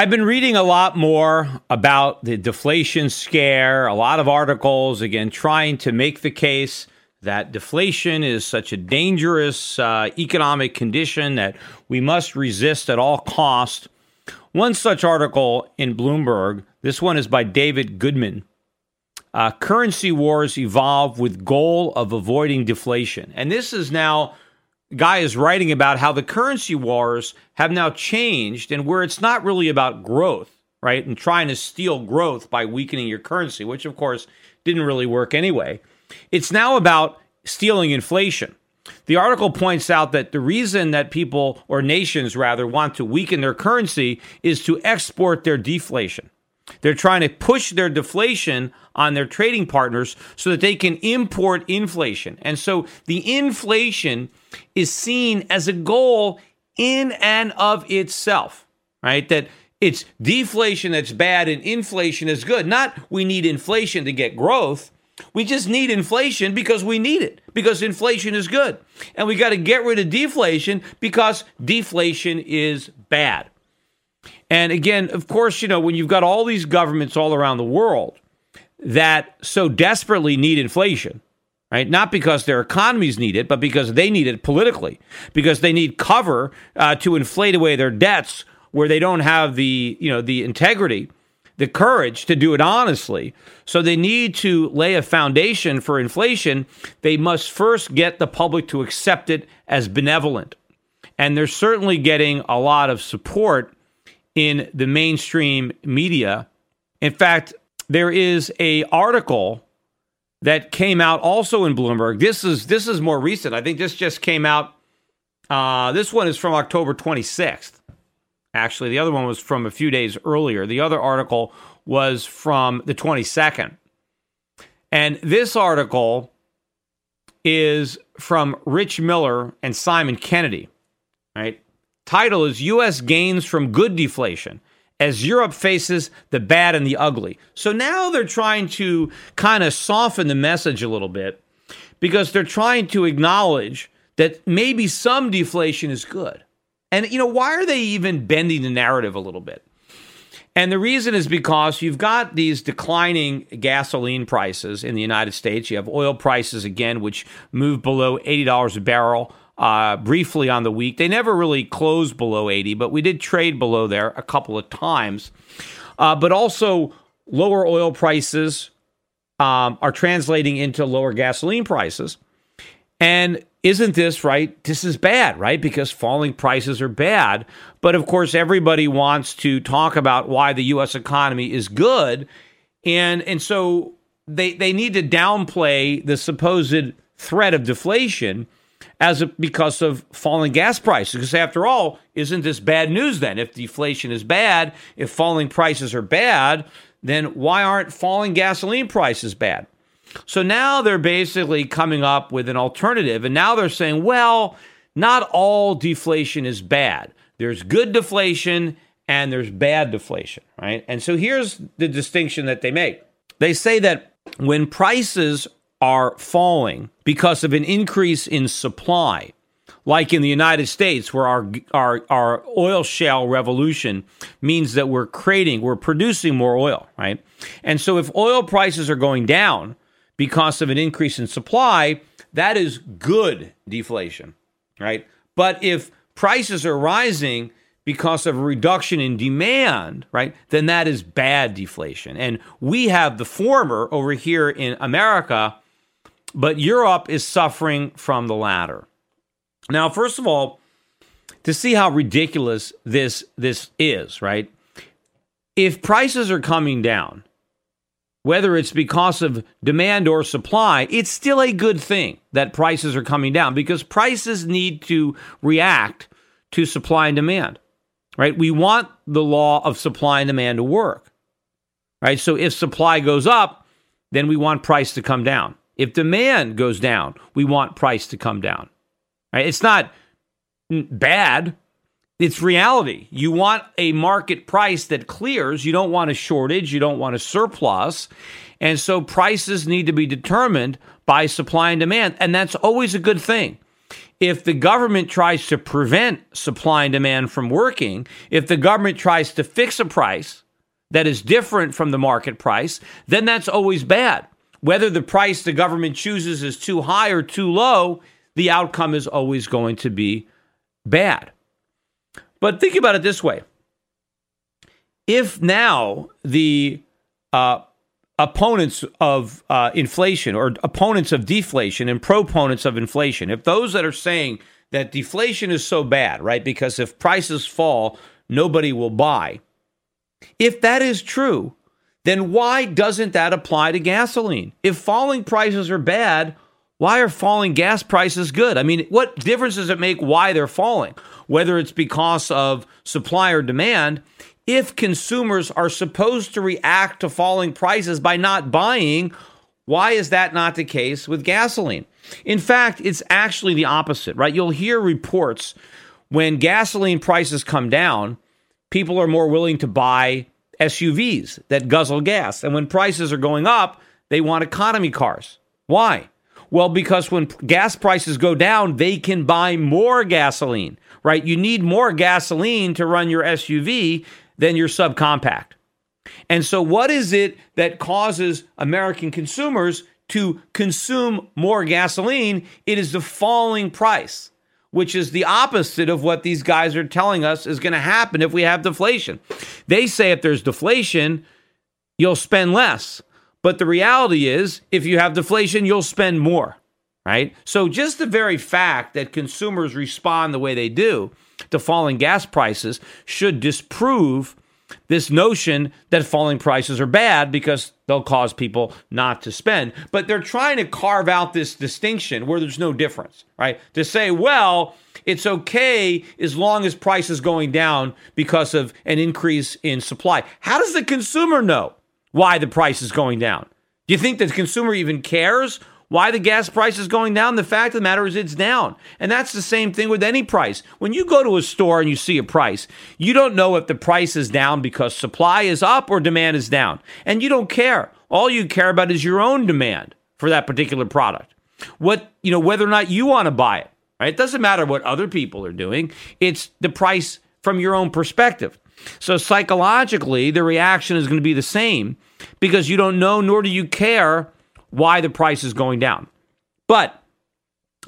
I've been reading a lot more about the deflation scare, a lot of articles, again, trying to make the case that deflation is such a dangerous uh, economic condition that we must resist at all cost. One such article in Bloomberg, this one is by David Goodman. Uh, currency wars evolve with goal of avoiding deflation. And this is now guy is writing about how the currency wars have now changed and where it's not really about growth, right? And trying to steal growth by weakening your currency, which of course didn't really work anyway. It's now about stealing inflation. The article points out that the reason that people, or nations rather, want to weaken their currency is to export their deflation. They're trying to push their deflation on their trading partners so that they can import inflation. And so the inflation is seen as a goal in and of itself, right? That it's deflation that's bad and inflation is good. Not we need inflation to get growth. We just need inflation because we need it, because inflation is good. And we got to get rid of deflation because deflation is bad. And again, of course, you know, when you've got all these governments all around the world that so desperately need inflation, right? Not because their economies need it, but because they need it politically, because they need cover uh, to inflate away their debts where they don't have the, you know, the integrity, the courage to do it honestly. So they need to lay a foundation for inflation. They must first get the public to accept it as benevolent. And they're certainly getting a lot of support in the mainstream media. In fact, there is a article that came out also in Bloomberg. This is this is more recent. I think this just came out. Uh, this one is from October 26th. Actually, the other one was from a few days earlier. The other article was from the 22nd. And this article is from Rich Miller and Simon Kennedy. Right? Title is U.S. Gains from Good Deflation as Europe faces the bad and the ugly. So now they're trying to kind of soften the message a little bit because they're trying to acknowledge that maybe some deflation is good. And, you know, why are they even bending the narrative a little bit? And the reason is because you've got these declining gasoline prices in the United States. You have oil prices again, which move below $80 a barrel uh, briefly on the week. They never really closed below 80, but we did trade below there a couple of times. Uh, but also, lower oil prices um, are translating into lower gasoline prices. And isn't this right? This is bad, right? Because falling prices are bad. But of course, everybody wants to talk about why the U.S. economy is good. And, and so they, they need to downplay the supposed threat of deflation as a, because of falling gas prices. Because after all, isn't this bad news then? If deflation is bad, if falling prices are bad, then why aren't falling gasoline prices bad? So now they're basically coming up with an alternative. And now they're saying, well, not all deflation is bad. There's good deflation and there's bad deflation, right? And so here's the distinction that they make they say that when prices are falling because of an increase in supply, like in the United States, where our, our, our oil shale revolution means that we're creating, we're producing more oil, right? And so if oil prices are going down because of an increase in supply, that is good deflation, right? But if prices are rising because of a reduction in demand, right, then that is bad deflation. And we have the former over here in America, but Europe is suffering from the latter. Now, first of all, to see how ridiculous this this is, right? If prices are coming down, whether it's because of demand or supply, it's still a good thing that prices are coming down because prices need to react to supply and demand right? We want the law of supply and demand to work, right? So if supply goes up, then we want price to come down. If demand goes down, we want price to come down, right? It's not bad. It's reality. You want a market price that clears. You don't want a shortage. You don't want a surplus. And so prices need to be determined by supply and demand. And that's always a good thing if the government tries to prevent supply and demand from working, if the government tries to fix a price that is different from the market price, then that's always bad. Whether the price the government chooses is too high or too low, the outcome is always going to be bad. But think about it this way if now the uh, opponents of uh, inflation or opponents of deflation and proponents of inflation, if those that are saying that deflation is so bad, right, because if prices fall, nobody will buy, if that is true, then why doesn't that apply to gasoline? If falling prices are bad, why are falling gas prices good? I mean, what difference does it make why they're falling? Whether it's because of supply or demand, if consumers are supposed to react to falling prices by not buying, why is that not the case with gasoline? In fact, it's actually the opposite, right? You'll hear reports when gasoline prices come down, people are more willing to buy SUVs that guzzle gas. And when prices are going up, they want economy cars. Why? Well, because when gas prices go down, they can buy more gasoline, right? You need more gasoline to run your SUV than your subcompact. And so, what is it that causes American consumers to consume more gasoline? It is the falling price, which is the opposite of what these guys are telling us is going to happen if we have deflation. They say if there's deflation, you'll spend less. But the reality is, if you have deflation, you'll spend more, right? So, just the very fact that consumers respond the way they do to falling gas prices should disprove this notion that falling prices are bad because they'll cause people not to spend. But they're trying to carve out this distinction where there's no difference, right? To say, well, it's okay as long as price is going down because of an increase in supply. How does the consumer know why the price is going down? Do you think the consumer even cares why the gas price is going down? The fact of the matter is it's down. And that's the same thing with any price. When you go to a store and you see a price, you don't know if the price is down because supply is up or demand is down. And you don't care. All you care about is your own demand for that particular product. What, you know, whether or not you want to buy it, right? It doesn't matter what other people are doing. It's the price from your own perspective. So psychologically, the reaction is going to be the same because you don't know nor do you care why the price is going down. But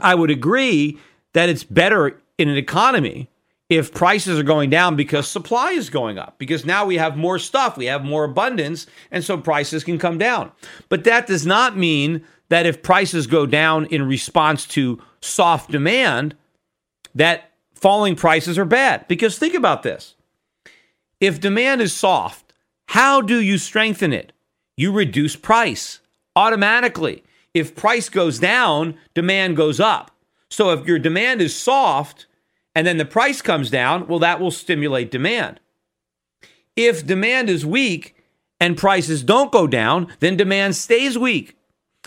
I would agree that it's better in an economy if prices are going down because supply is going up, because now we have more stuff, we have more abundance, and so prices can come down. But that does not mean that if prices go down in response to soft demand, that falling prices are bad. Because think about this if demand is soft, how do you strengthen it? You reduce price automatically. If price goes down, demand goes up. So if your demand is soft and then the price comes down, well, that will stimulate demand. If demand is weak and prices don't go down, then demand stays weak.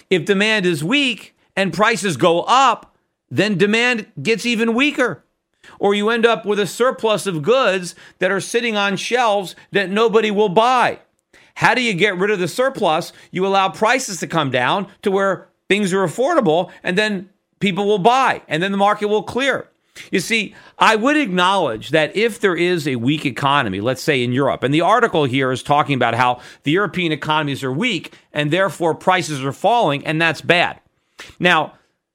If demand is weak and prices go up, then demand gets even weaker. Or you end up with a surplus of goods that are sitting on shelves that nobody will buy. How do you get rid of the surplus? You allow prices to come down to where things are affordable, and then people will buy, and then the market will clear. You see, I would acknowledge that if there is a weak economy, let's say in Europe, and the article here is talking about how the European economies are weak and therefore prices are falling, and that's bad. Now,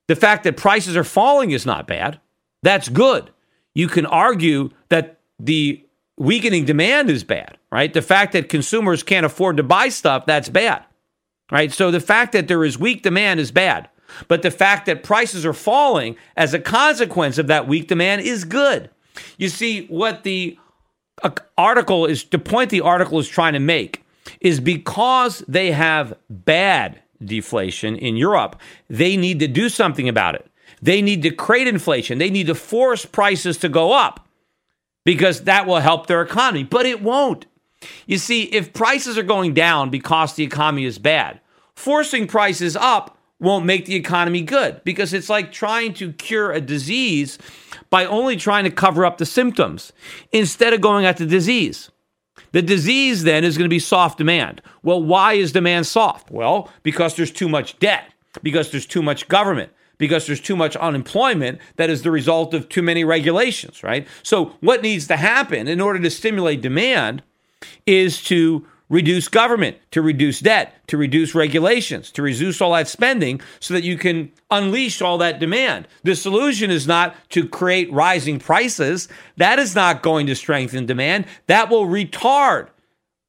the fact that prices are falling is not bad. That's good. You can argue that the weakening demand is bad, right? The fact that consumers can't afford to buy stuff, that's bad, right? So the fact that there is weak demand is bad. But the fact that prices are falling as a consequence of that weak demand is good. You see, what the uh, article is, the point the article is trying to make is because they have bad deflation in Europe, they need to do something about it. They need to create inflation. They need to force prices to go up because that will help their economy, but it won't. You see, if prices are going down because the economy is bad, forcing prices up won't make the economy good because it's like trying to cure a disease by only trying to cover up the symptoms instead of going at the disease. The disease then is going to be soft demand. Well, why is demand soft? Well, because there's too much debt, because there's too much government, because there's too much unemployment that is the result of too many regulations, right? So, what needs to happen in order to stimulate demand is to reduce government, to reduce debt, to reduce regulations, to reduce all that spending so that you can unleash all that demand. The solution is not to create rising prices. That is not going to strengthen demand. That will retard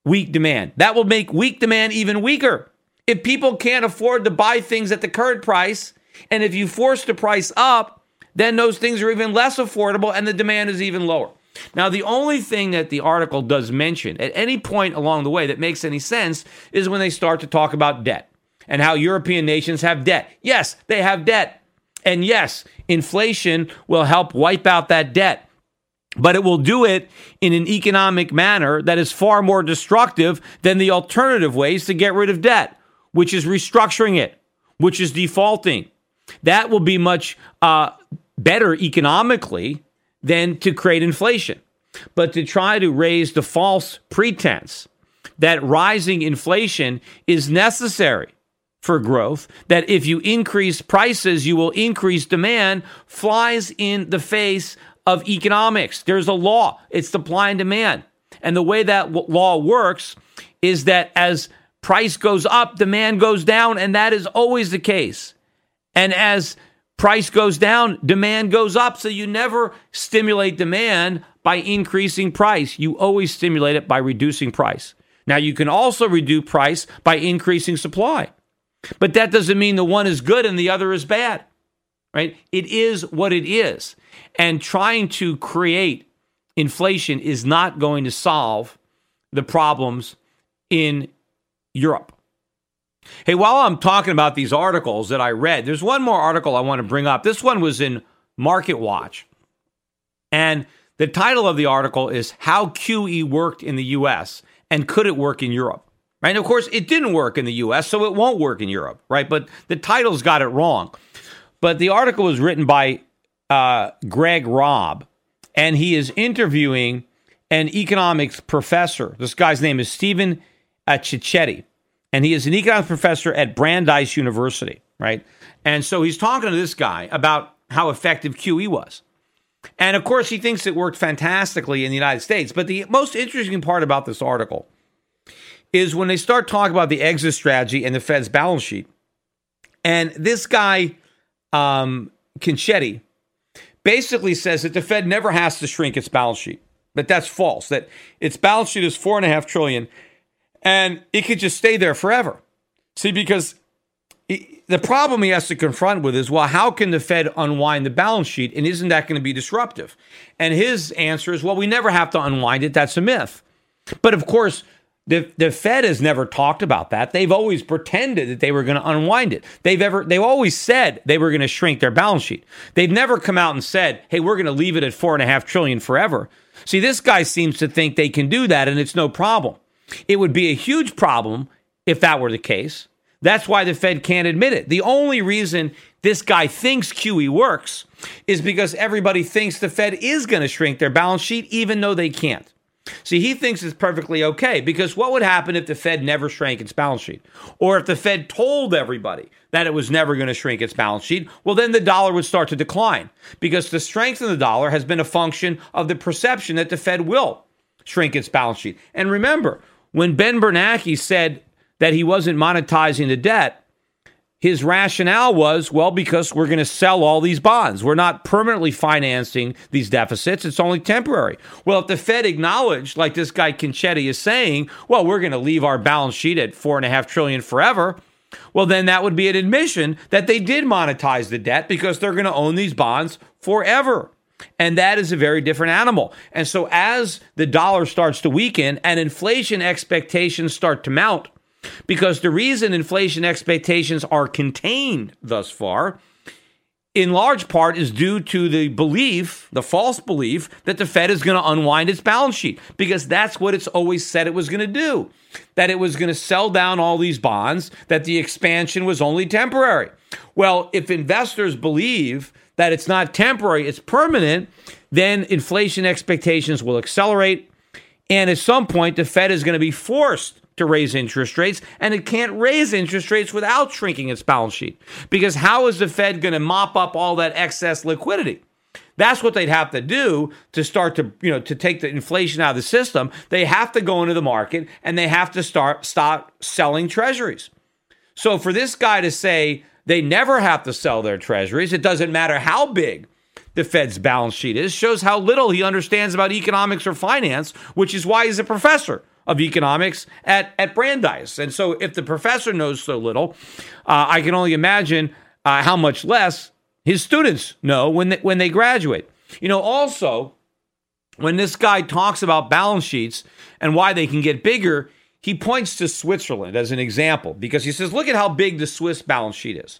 weak demand. That will make weak demand even weaker. If people can't afford to buy things at the current price, and if you force the price up, then those things are even less affordable and the demand is even lower. Now, the only thing that the article does mention at any point along the way that makes any sense is when they start to talk about debt and how European nations have debt. Yes, they have debt. And yes, inflation will help wipe out that debt. But it will do it in an economic manner that is far more destructive than the alternative ways to get rid of debt, which is restructuring it, which is defaulting, that will be much uh, better economically than to create inflation. But to try to raise the false pretense that rising inflation is necessary for growth, that if you increase prices, you will increase demand, flies in the face of economics. There's a law, it's supply and demand. And the way that law works is that as price goes up, demand goes down, and that is always the case. And as price goes down, demand goes up. So you never stimulate demand by increasing price. You always stimulate it by reducing price. Now, you can also reduce price by increasing supply. But that doesn't mean the one is good and the other is bad, right? It is what it is. And trying to create inflation is not going to solve the problems in Europe. Hey, while I'm talking about these articles that I read, there's one more article I want to bring up. This one was in Market Watch. And the title of the article is How QE Worked in the US and Could It Work in Europe? Right? And of course, it didn't work in the US, so it won't work in Europe, right? But the title's got it wrong. But the article was written by uh, Greg Robb, and he is interviewing an economics professor. This guy's name is Stephen Cecchetti and he is an economics professor at Brandeis University, right? And so he's talking to this guy about how effective QE was. And of course, he thinks it worked fantastically in the United States. But the most interesting part about this article is when they start talking about the exit strategy and the Fed's balance sheet. And this guy, um, Cecchetti, basically says that the Fed never has to shrink its balance sheet. But that's false. That its balance sheet is four and a half trillion, and it could just stay there forever. See, because he, the problem he has to confront with is, well, how can the Fed unwind the balance sheet, and isn't that going to be disruptive? And his answer is, well, we never have to unwind it. That's a myth. But of course, the, the Fed has never talked about that. They've always pretended that they were going to unwind it. They've ever they've always said they were going to shrink their balance sheet. They've never come out and said, "Hey, we're going to leave it at four and a half trillion forever." See, this guy seems to think they can do that, and it's no problem. It would be a huge problem if that were the case. That's why the Fed can't admit it. The only reason this guy thinks QE works is because everybody thinks the Fed is going to shrink their balance sheet, even though they can't. See, he thinks it's perfectly okay because what would happen if the Fed never shrank its balance sheet? Or if the Fed told everybody that it was never going to shrink its balance sheet? Well, then the dollar would start to decline because the strength of the dollar has been a function of the perception that the Fed will shrink its balance sheet. And remember, when Ben Bernanke said that he wasn't monetizing the debt, his rationale was, well, because we're going to sell all these bonds. We're not permanently financing these deficits. It's only temporary. Well, if the Fed acknowledged, like this guy Cecchetti is saying, well, we're going to leave our balance sheet at four and a half trillion forever. Well, then that would be an admission that they did monetize the debt because they're going to own these bonds forever. And that is a very different animal. And so as the dollar starts to weaken and inflation expectations start to mount, because the reason inflation expectations are contained thus far, in large part, is due to the belief, the false belief, that the Fed is going to unwind its balance sheet, because that's what it's always said it was going to do. That it was going to sell down all these bonds, that the expansion was only temporary. Well, if investors believe that it's not temporary, it's permanent, then inflation expectations will accelerate. And at some point, the Fed is going to be forced to raise interest rates, and it can't raise interest rates without shrinking its balance sheet. Because how is the Fed going to mop up all that excess liquidity? That's what they'd have to do to start to, you know, to take the inflation out of the system. They have to go into the market and they have to start stop selling treasuries. So for this guy to say they never have to sell their treasuries, it doesn't matter how big the Fed's balance sheet is, shows how little he understands about economics or finance, which is why he's a professor of economics at, at Brandeis. And so, if the professor knows so little, uh, I can only imagine uh, how much less his students know when they, when they graduate. You know, also, when this guy talks about balance sheets and why they can get bigger, he points to Switzerland as an example because he says, look at how big the Swiss balance sheet is.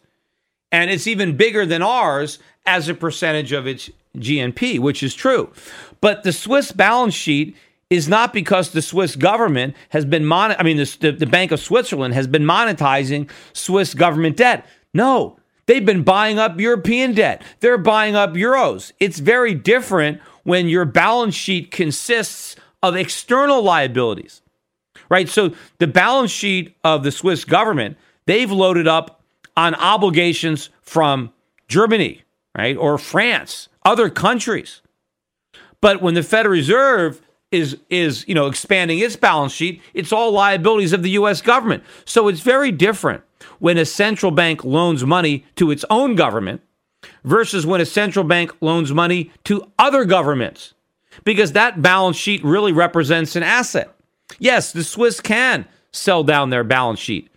And it's even bigger than ours as a percentage of its GNP, which is true. But the Swiss balance sheet is not because the Swiss government has been mon- I mean the, the Bank of Switzerland has been monetizing Swiss government debt. No, they've been buying up European debt. They're buying up euros. It's very different when your balance sheet consists of external liabilities. Right? So the balance sheet of the Swiss government, they've loaded up on obligations from Germany, right? Or France, other countries. But when the Federal Reserve is is you know expanding its balance sheet it's all liabilities of the US government so it's very different when a central bank loans money to its own government versus when a central bank loans money to other governments because that balance sheet really represents an asset yes the Swiss can sell down their balance sheet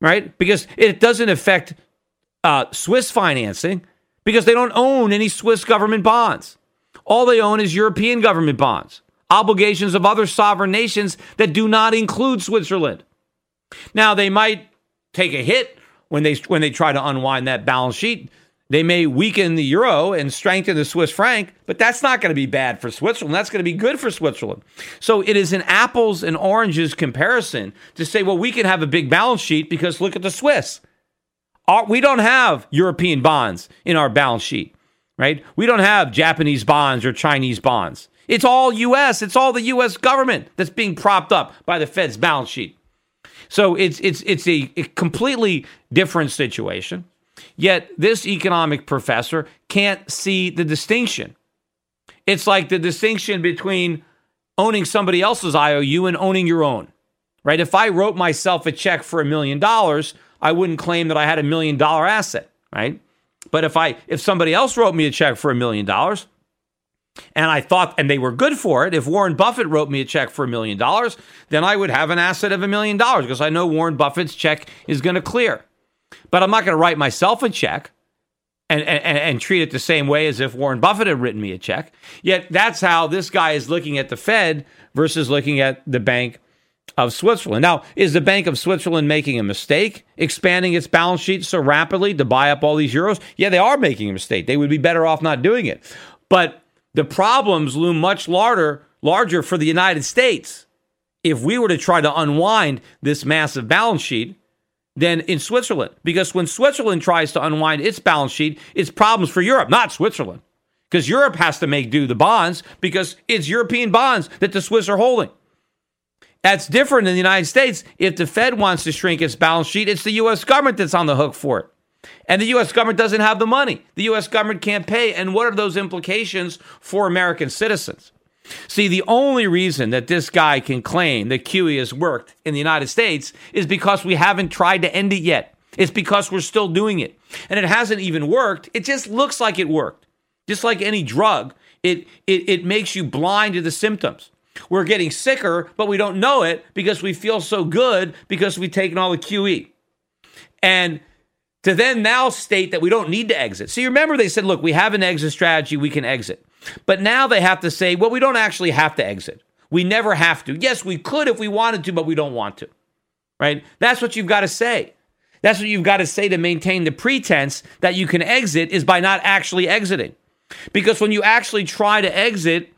right because it doesn't affect uh, Swiss financing because they don't own any Swiss government bonds all they own is European government bonds obligations of other sovereign nations that do not include Switzerland. Now, they might take a hit when they when they try to unwind that balance sheet. They may weaken the euro and strengthen the Swiss franc, but that's not going to be bad for Switzerland. That's going to be good for Switzerland. So it is an apples and oranges comparison to say, well, we can have a big balance sheet because look at the Swiss. We don't have European bonds in our balance sheet, right? We don't have Japanese bonds or Chinese bonds. It's all US. It's all the US government that's being propped up by the Fed's balance sheet. So it's it's it's a, a completely different situation. Yet this economic professor can't see the distinction. It's like the distinction between owning somebody else's IOU and owning your own. Right? If I wrote myself a check for a million dollars, I wouldn't claim that I had a million dollar asset, right? But if I if somebody else wrote me a check for a million dollars, and I thought, and they were good for it. If Warren Buffett wrote me a check for a million dollars, then I would have an asset of a million dollars because I know Warren Buffett's check is going to clear. But I'm not going to write myself a check and, and, and treat it the same way as if Warren Buffett had written me a check. Yet that's how this guy is looking at the Fed versus looking at the Bank of Switzerland. Now, is the Bank of Switzerland making a mistake expanding its balance sheet so rapidly to buy up all these euros? Yeah, they are making a mistake. They would be better off not doing it. But the problems loom much larger, larger for the United States if we were to try to unwind this massive balance sheet than in Switzerland. Because when Switzerland tries to unwind its balance sheet, it's problems for Europe, not Switzerland. Because Europe has to make do the bonds because it's European bonds that the Swiss are holding. That's different in the United States. If the Fed wants to shrink its balance sheet, it's the U.S. government that's on the hook for it. And the U.S. government doesn't have the money. The U.S. government can't pay. And what are those implications for American citizens? See, the only reason that this guy can claim that QE has worked in the United States is because we haven't tried to end it yet. It's because we're still doing it. And it hasn't even worked. It just looks like it worked. Just like any drug, it, it, it makes you blind to the symptoms. We're getting sicker, but we don't know it because we feel so good because we've taken all the QE. And to then now state that we don't need to exit. See, remember they said, look, we have an exit strategy, we can exit. But now they have to say, well, we don't actually have to exit. We never have to. Yes, we could if we wanted to, but we don't want to. Right? That's what you've got to say. That's what you've got to say to maintain the pretense that you can exit is by not actually exiting. Because when you actually try to exit,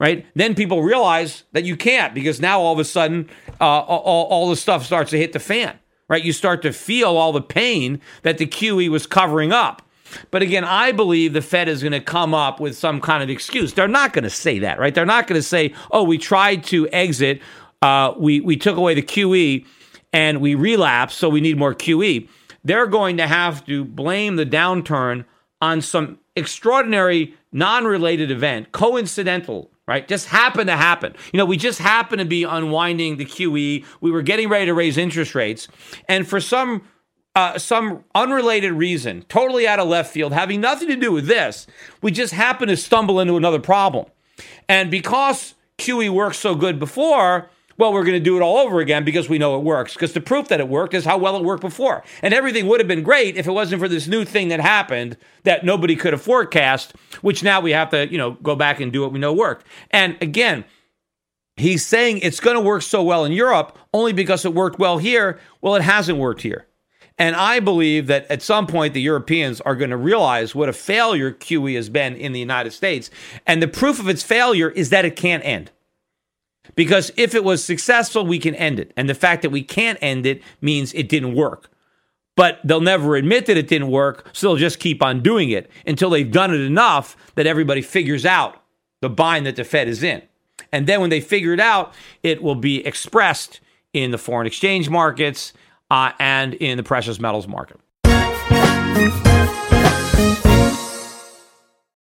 right, then people realize that you can't because now all of a sudden uh, all, all the stuff starts to hit the fan, right? You start to feel all the pain that the QE was covering up. But again, I believe the Fed is going to come up with some kind of excuse. They're not going to say that, right? They're not going to say, "Oh, we tried to exit, uh, we we took away the QE, and we relapsed, so we need more QE." They're going to have to blame the downturn on some extraordinary non-related event, coincidental, right? Just happened to happen. You know, we just happened to be unwinding the QE. We were getting ready to raise interest rates, and for some uh, some unrelated reason, totally out of left field, having nothing to do with this, we just happen to stumble into another problem. And because QE worked so good before, well, we're going to do it all over again because we know it works. Because the proof that it worked is how well it worked before. And everything would have been great if it wasn't for this new thing that happened that nobody could have forecast, which now we have to, you know, go back and do what we know worked. And again, he's saying it's going to work so well in Europe only because it worked well here. Well, it hasn't worked here. And I believe that at some point the Europeans are going to realize what a failure QE has been in the United States. And the proof of its failure is that it can't end. Because if it was successful, we can end it. And the fact that we can't end it means it didn't work. But they'll never admit that it didn't work, so they'll just keep on doing it until they've done it enough that everybody figures out the bind that the Fed is in. And then when they figure it out, it will be expressed in the foreign exchange markets uh, and in the precious metals market.